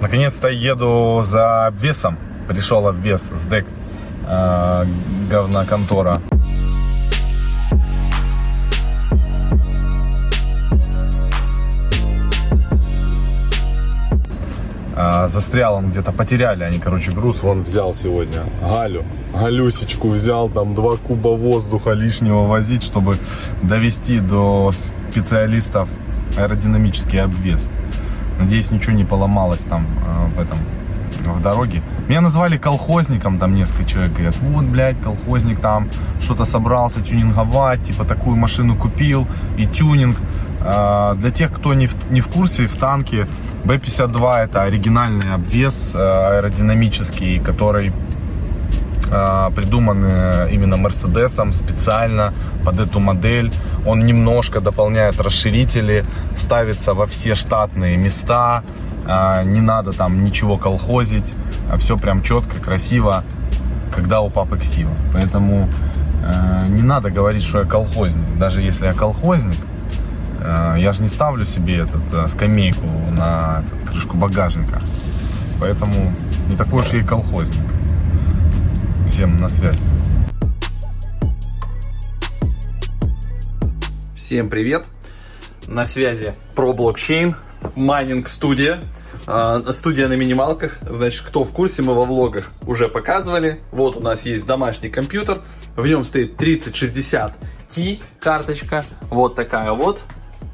Наконец-то еду за обвесом. Пришел обвес с дек э, говноконтора. А, застрял он где-то, потеряли они, короче, груз. Вон взял сегодня Галю, Галюсечку взял, там два куба воздуха лишнего возить, чтобы довести до специалистов аэродинамический обвес. Надеюсь, ничего не поломалось там э, в этом в дороге. Меня назвали колхозником, там несколько человек говорят, вот, блядь, колхозник там что-то собрался тюнинговать, типа такую машину купил и тюнинг. Э, для тех, кто не в, не в курсе, в танке B-52 это оригинальный обвес э, аэродинамический, который э, придуман именно Мерседесом специально под эту модель. Он немножко дополняет расширители, ставится во все штатные места, э, не надо там ничего колхозить, все прям четко, красиво, когда у папы ксива. Поэтому не надо говорить, что я колхозник. Даже если я колхозник, Э, я же не ставлю себе этот, э, скамейку на этот, крышку багажника. Поэтому не такой уж я и колхозник. Всем на связи. Всем привет! На связи про блокчейн, майнинг студия. Э, студия на минималках. Значит, кто в курсе, мы во влогах уже показывали. Вот у нас есть домашний компьютер. В нем стоит 3060 Ti карточка. Вот такая вот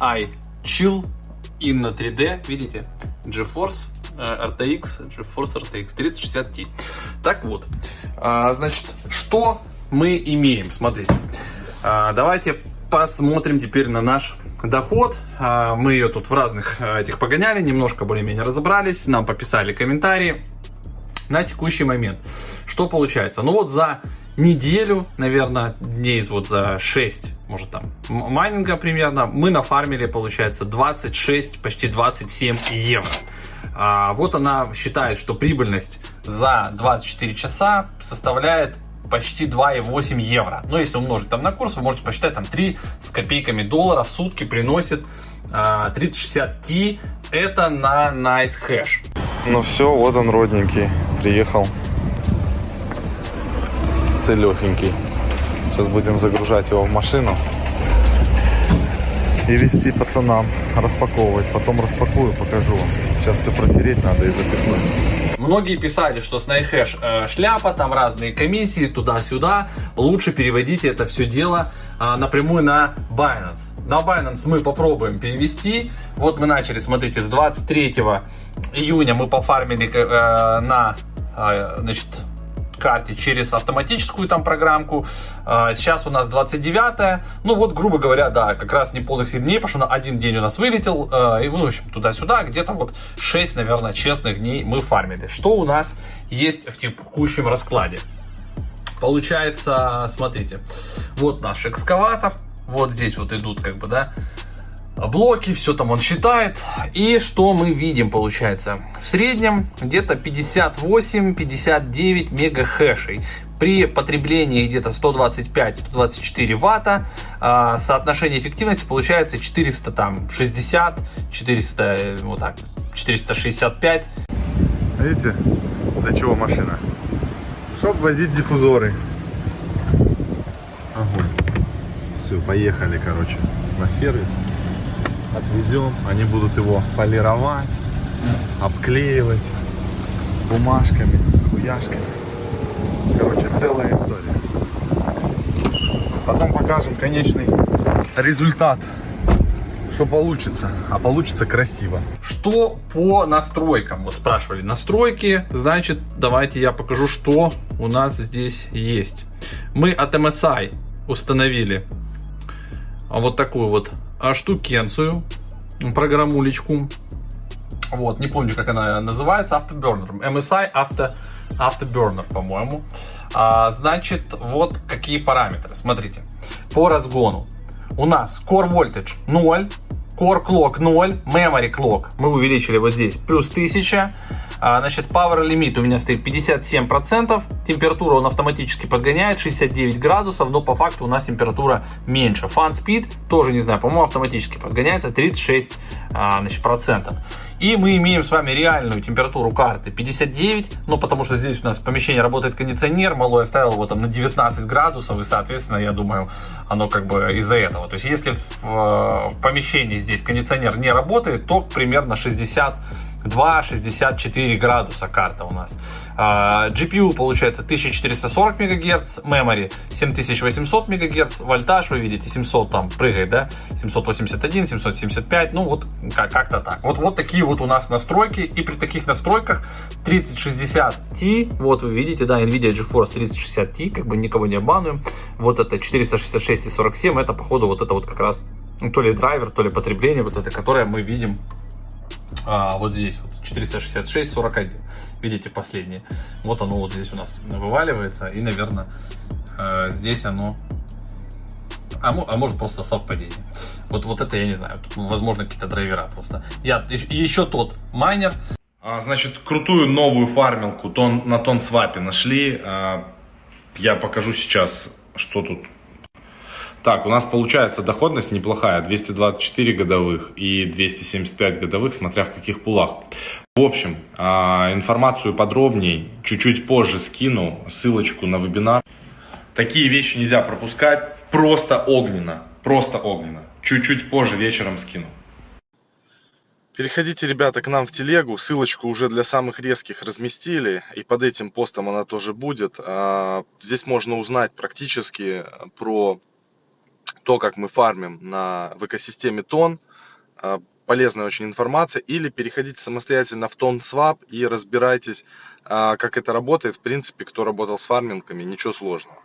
iChill in 3D, видите, GeForce RTX, GeForce RTX 3060 Ti. Так вот, а, значит, что мы имеем? Смотрите, а, давайте посмотрим теперь на наш доход. А, мы ее тут в разных этих погоняли, немножко более-менее разобрались, нам пописали комментарии. На текущий момент, что получается? Ну вот за неделю, наверное, дней вот за 6, может там, майнинга примерно, мы нафармили, получается, 26, почти 27 евро. А, вот она считает, что прибыльность за 24 часа составляет почти 2,8 евро. Ну, если умножить там на курс, вы можете посчитать, там 3 с копейками долларов в сутки приносит а, 3060 Ti. Это на Nice Hash. Ну все, вот он родненький, приехал целехенький. Сейчас будем загружать его в машину и везти пацанам, распаковывать. Потом распакую, покажу вам. Сейчас все протереть надо и запихнуть. Многие писали, что с NiceHash э, шляпа, там разные комиссии, туда-сюда. Лучше переводите это все дело э, напрямую на Binance. На Binance мы попробуем перевести. Вот мы начали, смотрите, с 23 июня мы пофармили э, на э, значит, карте через автоматическую там программку. А, сейчас у нас 29 Ну вот, грубо говоря, да, как раз не полных 7 дней, потому что на один день у нас вылетел. А, и, ну, в общем, туда-сюда, где-то вот 6, наверное, честных дней мы фармили. Что у нас есть в текущем раскладе? Получается, смотрите, вот наш экскаватор, вот здесь вот идут как бы, да, блоки, все там он считает. И что мы видим, получается? В среднем где-то 58-59 мегахэшей. При потреблении где-то 125-124 ватта э, соотношение эффективности получается 460, 400, вот так, 465. Видите, для чего машина? Чтобы возить диффузоры. Огонь. Все, поехали, короче, на сервис отвезем, они будут его полировать, обклеивать бумажками, хуяшками. Короче, целая история. Потом покажем конечный результат, что получится. А получится красиво. Что по настройкам? Вот спрашивали. Настройки, значит, давайте я покажу, что у нас здесь есть. Мы от MSI установили вот такую вот штукенцию, программулечку. Вот, не помню, как она называется, Afterburner. MSI Auto, Afterburner, по-моему. А, значит, вот какие параметры. Смотрите, по разгону. У нас Core Voltage 0, Core Clock 0, Memory Clock мы увеличили вот здесь плюс 1000. А, значит, Power Limit у меня стоит 57%, температура он автоматически подгоняет 69 градусов, но по факту у нас температура меньше. Fan Speed тоже не знаю, по-моему, автоматически подгоняется 36 а, значит, процентов. И мы имеем с вами реальную температуру карты 59, ну потому что здесь у нас в помещении работает кондиционер, малой оставил его там на 19 градусов, и соответственно, я думаю, оно как бы из-за этого. То есть если в, в помещении здесь кондиционер не работает, то примерно 60 2,64 градуса карта у нас. GPU получается 1440 МГц, memory 7800 МГц, вольтаж вы видите 700 там прыгает, да, 781, 775, ну вот как-то так. Вот, вот такие вот у нас настройки, и при таких настройках 3060 Ti, вот вы видите, да, NVIDIA GeForce 3060 Ti, как бы никого не обманываем, вот это 466 и 47, это походу вот это вот как раз ну, то ли драйвер, то ли потребление, вот это, которое мы видим а, вот здесь вот 466 41 видите последнее. Вот оно вот здесь у нас вываливается и наверное э, здесь оно а, а может просто совпадение. Вот вот это я не знаю. Тут, возможно какие-то драйвера просто. Я еще тот майнер. А, значит крутую новую фармилку тон, на тон свапе нашли. А, я покажу сейчас что тут так, у нас получается доходность неплохая, 224 годовых и 275 годовых, смотря в каких пулах. В общем, а, информацию подробней чуть-чуть позже скину, ссылочку на вебинар. Такие вещи нельзя пропускать, просто огненно, просто огненно. Чуть-чуть позже вечером скину. Переходите, ребята, к нам в телегу. Ссылочку уже для самых резких разместили. И под этим постом она тоже будет. А, здесь можно узнать практически про то, как мы фармим на, в экосистеме тон, а, полезная очень информация, или переходите самостоятельно в тон свап и разбирайтесь, а, как это работает. В принципе, кто работал с фармингами, ничего сложного.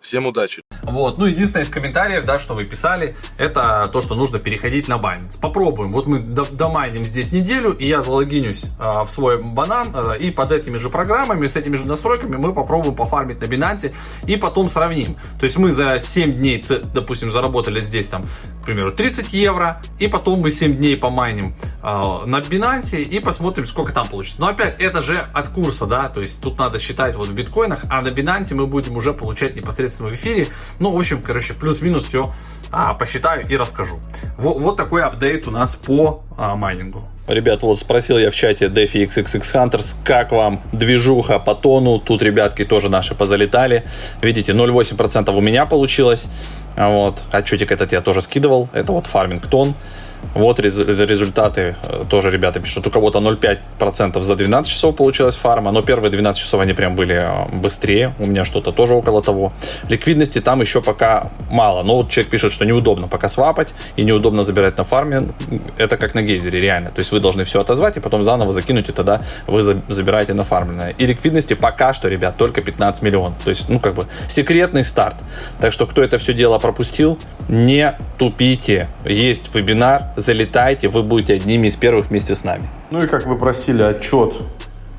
Всем удачи! Вот, ну единственное из комментариев, да, что вы писали, это то, что нужно переходить на Binance. Попробуем. Вот мы домайним здесь неделю, и я залогинюсь а, в свой банан, а, и под этими же программами, с этими же настройками мы попробуем пофармить на Binance, и потом сравним. То есть мы за 7 дней, допустим, заработали здесь там, к примеру, 30 евро, и потом мы 7 дней помайним а, на Binance, и посмотрим, сколько там получится. Но опять, это же от курса, да, то есть тут надо считать вот в биткоинах, а на Binance мы будем уже получать непосредственно в эфире, ну, в общем, короче, плюс-минус все а, посчитаю и расскажу. Вот, вот такой апдейт у нас по а, майнингу. Ребят, вот спросил я в чате DeFi XXX Hunters, как вам движуха по тону. Тут ребятки тоже наши позалетали. Видите, 0,8% у меня получилось. Вот. Отчетик этот я тоже скидывал. Это вот фарминг тон. Вот результаты. Э, тоже ребята пишут, у кого-то 0,5% за 12 часов получилась фарма, но первые 12 часов они прям были э, быстрее. У меня что-то тоже около того. Ликвидности там еще пока мало. Но вот человек пишет, что неудобно пока свапать и неудобно забирать на фарме. Это как на гейзере, реально. То есть вы должны все отозвать и потом заново закинуть, и тогда вы забираете на фармленное. И ликвидности пока что, ребят, только 15 миллионов. То есть, ну, как бы секретный старт. Так что, кто это все дело пропустил, не тупите. Есть вебинар, залетайте, вы будете одними из первых вместе с нами. Ну и как вы просили отчет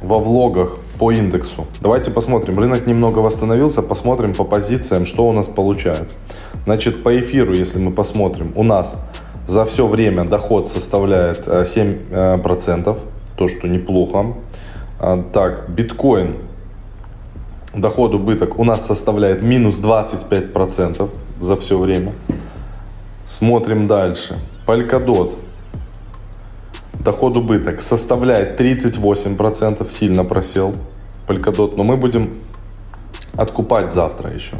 во влогах по индексу. Давайте посмотрим. Рынок немного восстановился, посмотрим по позициям, что у нас получается. Значит, по эфиру, если мы посмотрим, у нас за все время доход составляет 7%, э, э, то, что неплохо. А, так, биткоин, доход убыток у нас составляет минус 25% за все время. Смотрим дальше. Polkadot. Доход убыток составляет 38%, сильно просел Polkadot, но мы будем откупать завтра еще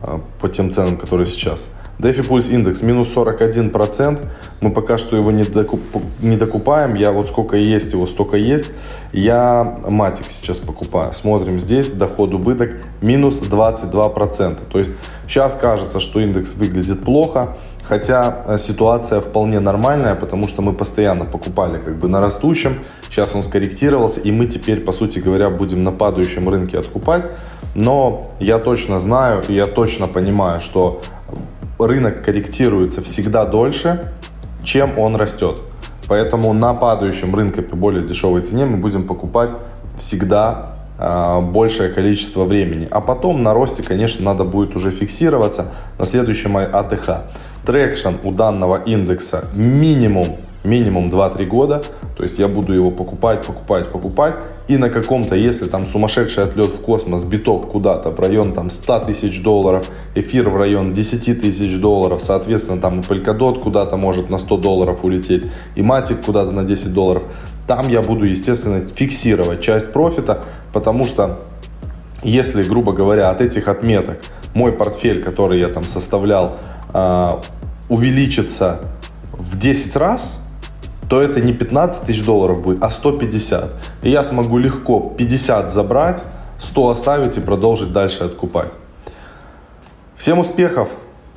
а, по тем ценам, которые сейчас. DeFi Pulse индекс минус 41%. Мы пока что его не, докуп, не докупаем. Я вот сколько есть его, столько есть. Я Matic сейчас покупаю. Смотрим здесь доход убыток минус 22%. То есть сейчас кажется, что индекс выглядит плохо. Хотя э, ситуация вполне нормальная, потому что мы постоянно покупали как бы на растущем. Сейчас он скорректировался, и мы теперь, по сути говоря, будем на падающем рынке откупать. Но я точно знаю и я точно понимаю, что рынок корректируется всегда дольше, чем он растет. Поэтому на падающем рынке по более дешевой цене мы будем покупать всегда э, большее количество времени. А потом на росте, конечно, надо будет уже фиксироваться на следующем ATH. Traction у данного индекса минимум минимум 2-3 года. То есть я буду его покупать, покупать, покупать. И на каком-то, если там сумасшедший отлет в космос, биток куда-то в район там 100 тысяч долларов, эфир в район 10 тысяч долларов, соответственно там и Polkadot куда-то может на 100 долларов улететь, и Матик куда-то на 10 долларов. Там я буду, естественно, фиксировать часть профита, потому что если, грубо говоря, от этих отметок мой портфель, который я там составлял, а, увеличится в 10 раз, то это не 15 тысяч долларов будет, а 150. И я смогу легко 50 забрать, 100 оставить и продолжить дальше откупать. Всем успехов!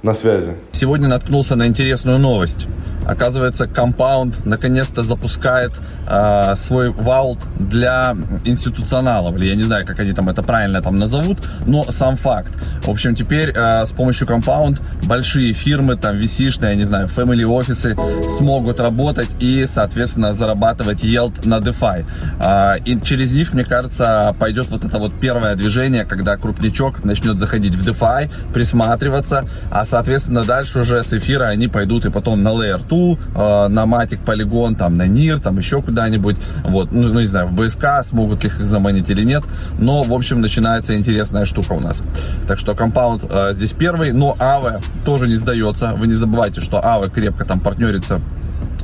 На связи. Сегодня наткнулся на интересную новость. Оказывается, Compound наконец-то запускает э, свой ваулт для институционалов, или я не знаю, как они там это правильно там назовут, но сам факт. В общем, теперь э, с помощью Compound большие фирмы, там VC-шные, я не знаю, family офисы смогут работать и, соответственно, зарабатывать yield на DeFi. Э, и через них, мне кажется, пойдет вот это вот первое движение, когда крупничок начнет заходить в DeFi, присматриваться, а, соответственно, дальше уже с эфира они пойдут и потом на Layer 2, э, на Matic Polygon, там, на NIR, там еще куда куда-нибудь, вот, ну, ну, не знаю, в БСК, смогут их заманить или нет, но, в общем, начинается интересная штука у нас. Так что компаунд э, здесь первый, но АВЕ тоже не сдается, вы не забывайте, что АВЕ крепко там партнерится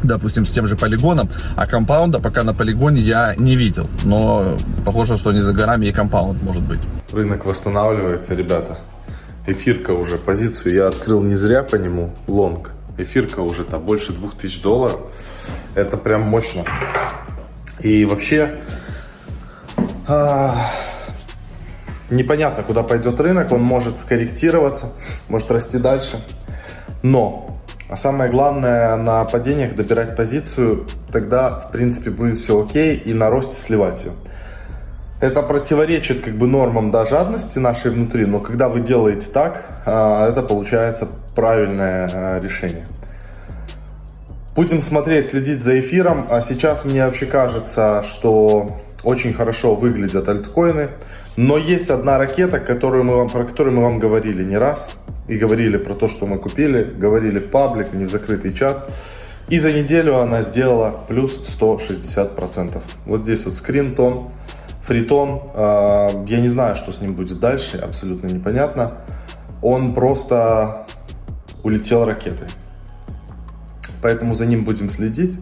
допустим, с тем же полигоном, а компаунда пока на полигоне я не видел. Но похоже, что не за горами и компаунд может быть. Рынок восстанавливается, ребята. Эфирка уже, позицию я открыл не зря по нему, лонг. Эфирка уже там больше 2000 долларов. Это прям мощно. И вообще а, непонятно, куда пойдет рынок. Он может скорректироваться, может расти дальше. Но, а самое главное, на падениях добирать позицию, тогда, в принципе, будет все окей, и на росте сливать ее. Это противоречит как бы нормам да, жадности нашей внутри, но когда вы делаете так, а, это получается правильное а, решение. Будем смотреть, следить за эфиром. А сейчас мне вообще кажется, что очень хорошо выглядят альткоины. Но есть одна ракета, которую мы вам, про которую мы вам говорили не раз. И говорили про то, что мы купили. Говорили в паблик, не в закрытый чат. И за неделю она сделала плюс 160%. Вот здесь вот скрин тон, фритон. А, я не знаю, что с ним будет дальше, абсолютно непонятно. Он просто улетел ракетой. Поэтому за ним будем следить,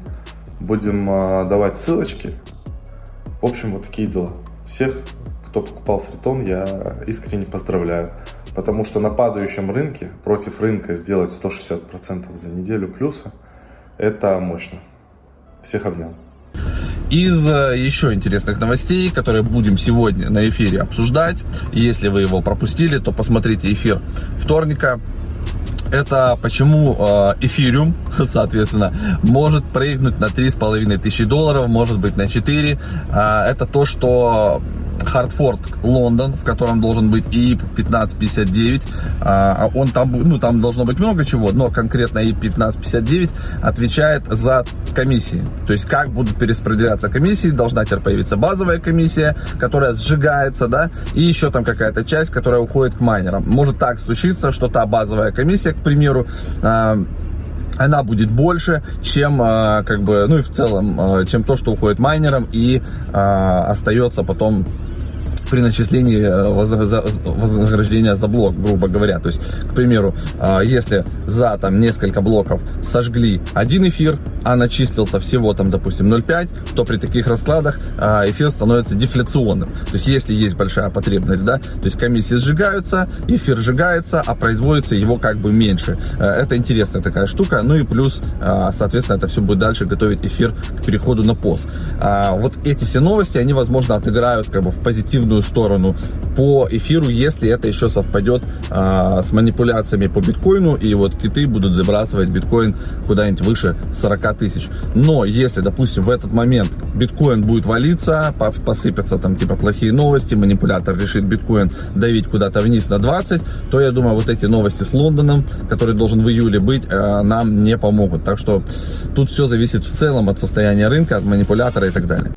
будем э, давать ссылочки. В общем, вот такие дела. Всех, кто покупал фритон, я искренне поздравляю. Потому что на падающем рынке против рынка сделать 160% за неделю плюса, это мощно. Всех обнял. Из э, еще интересных новостей, которые будем сегодня на эфире обсуждать, если вы его пропустили, то посмотрите эфир вторника, это почему э, эфириум, соответственно, может прыгнуть на 3,5 тысячи долларов, может быть на 4. А, это то, что Хартфорд Лондон, в котором должен быть и 1559. А, а он там, ну, там должно быть много чего, но конкретно и 1559 отвечает за комиссии. То есть как будут перераспределяться комиссии, должна теперь появиться базовая комиссия, которая сжигается, да, и еще там какая-то часть, которая уходит к майнерам. Может так случиться, что та базовая комиссия, к примеру, а, она будет больше, чем как бы, ну и в целом, чем то, что уходит майнерам и остается потом при начислении э, вознаграждения за блок, грубо говоря. То есть, к примеру, а, если за там несколько блоков сожгли один эфир, а начислился всего там, допустим, 0,5, то при таких раскладах а, эфир становится дефляционным. То есть, если есть большая потребность, да, то есть комиссии сжигаются, эфир сжигается, а производится его как бы меньше. Э, это интересная такая штука. Ну и плюс, а, соответственно, это все будет дальше готовить эфир к переходу на пост. Вот эти все новости, они, возможно, отыграют как бы в позитивную обратную сторону по эфиру, если это еще совпадет а, с манипуляциями по биткоину, и вот киты будут забрасывать биткоин куда-нибудь выше 40 тысяч. Но если, допустим, в этот момент биткоин будет валиться, посыпятся там типа плохие новости, манипулятор решит биткоин давить куда-то вниз на 20, то я думаю, вот эти новости с Лондоном, который должен в июле быть, а, нам не помогут. Так что тут все зависит в целом от состояния рынка, от манипулятора и так далее.